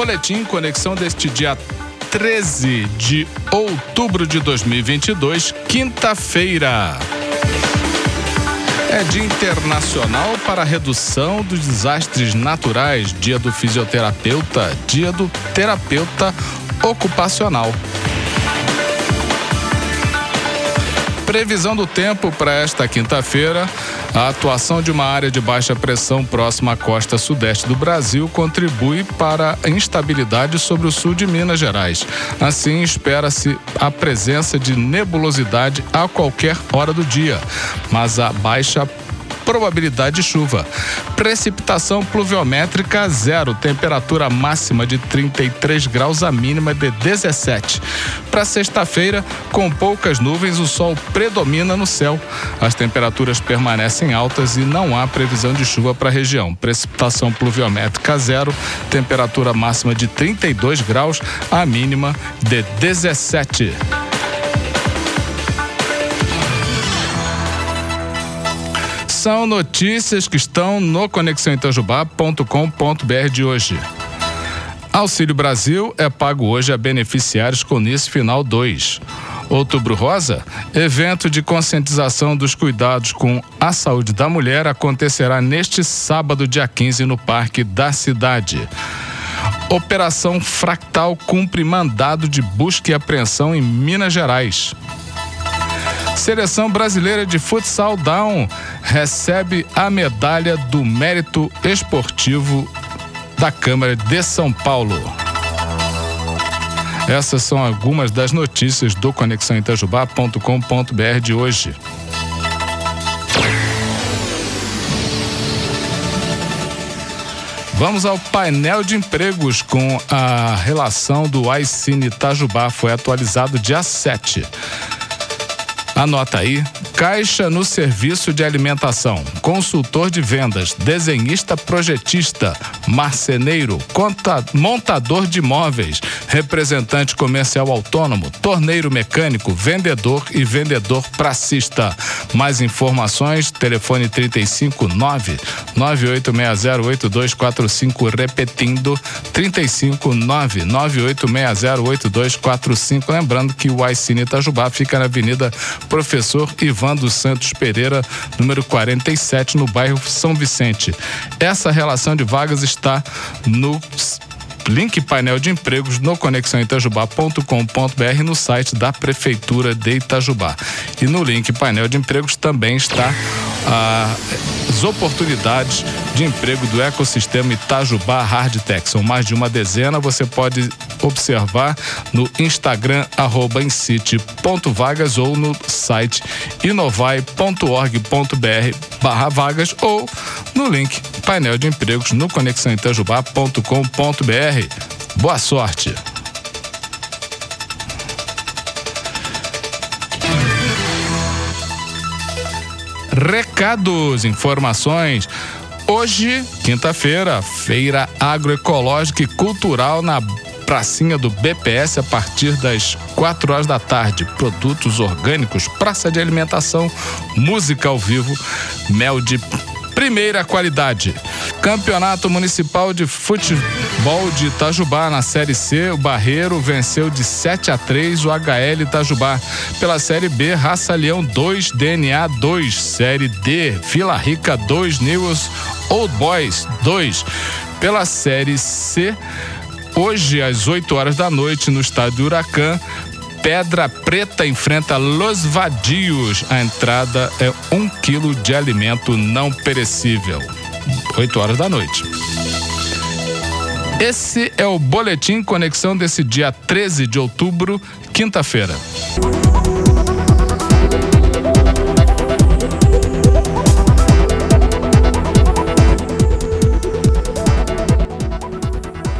Boletim Conexão deste dia 13 de outubro de 2022, quinta-feira. É Dia Internacional para a Redução dos Desastres Naturais, Dia do Fisioterapeuta, Dia do Terapeuta Ocupacional. Previsão do tempo para esta quinta-feira. A atuação de uma área de baixa pressão próxima à costa sudeste do Brasil contribui para a instabilidade sobre o sul de Minas Gerais. Assim, espera-se a presença de nebulosidade a qualquer hora do dia, mas a baixa probabilidade de chuva. Precipitação pluviométrica zero, temperatura máxima de 33 graus, a mínima de 17. Para sexta-feira, com poucas nuvens, o sol predomina no céu. As temperaturas permanecem altas e não há previsão de chuva para a região. Precipitação pluviométrica zero, temperatura máxima de 32 graus, a mínima de 17. São notícias que estão no conexãoitajubá.com.br de hoje. Auxílio Brasil é pago hoje a beneficiários com NIS Final 2. Outubro Rosa, evento de conscientização dos cuidados com a saúde da mulher acontecerá neste sábado, dia 15, no Parque da Cidade. Operação Fractal cumpre mandado de busca e apreensão em Minas Gerais. Seleção brasileira de futsal down recebe a medalha do mérito esportivo da Câmara de São Paulo. Essas são algumas das notícias do conexãoitajubá.com.br de hoje. Vamos ao painel de empregos com a relação do iCine Itajubá. Foi atualizado dia 7. Anota aí. Caixa no serviço de alimentação, consultor de vendas, desenhista projetista, marceneiro, conta, montador de móveis, representante comercial autônomo, torneiro mecânico, vendedor e vendedor pracista. Mais informações, telefone 359 98608245, repetindo 359 98608245. Lembrando que o Aicine Itajubá fica na Avenida Professor Ivan dos Santos Pereira, número 47, no bairro São Vicente. Essa relação de vagas está no link painel de empregos no conexãoitajubá.com.br no site da Prefeitura de Itajubá. E no link painel de empregos também está as oportunidades de emprego do ecossistema Itajubá Hardtech. São mais de uma dezena. Você pode observar no Instagram arroba incite.vagas ou no site inovai.org.br barra vagas ou no link painel de empregos no conexãoitajubá.com.br. Boa sorte! Recados, informações. Hoje, quinta-feira, feira agroecológica e cultural na pracinha do BPS a partir das 4 horas da tarde. Produtos orgânicos, praça de alimentação, música ao vivo, mel de primeira qualidade. Campeonato Municipal de Futebol de Itajubá na Série C, o Barreiro venceu de 7 a 3 o HL Itajubá. Pela Série B, Raça Leão 2, DNA 2, Série D, Vila Rica 2, News Old Boys 2. Pela Série C, hoje às 8 horas da noite no estádio Huracan, Pedra Preta enfrenta Los Vadios. A entrada é um quilo de alimento não perecível. 8 horas da noite. Esse é o Boletim Conexão desse dia 13 de outubro, quinta-feira.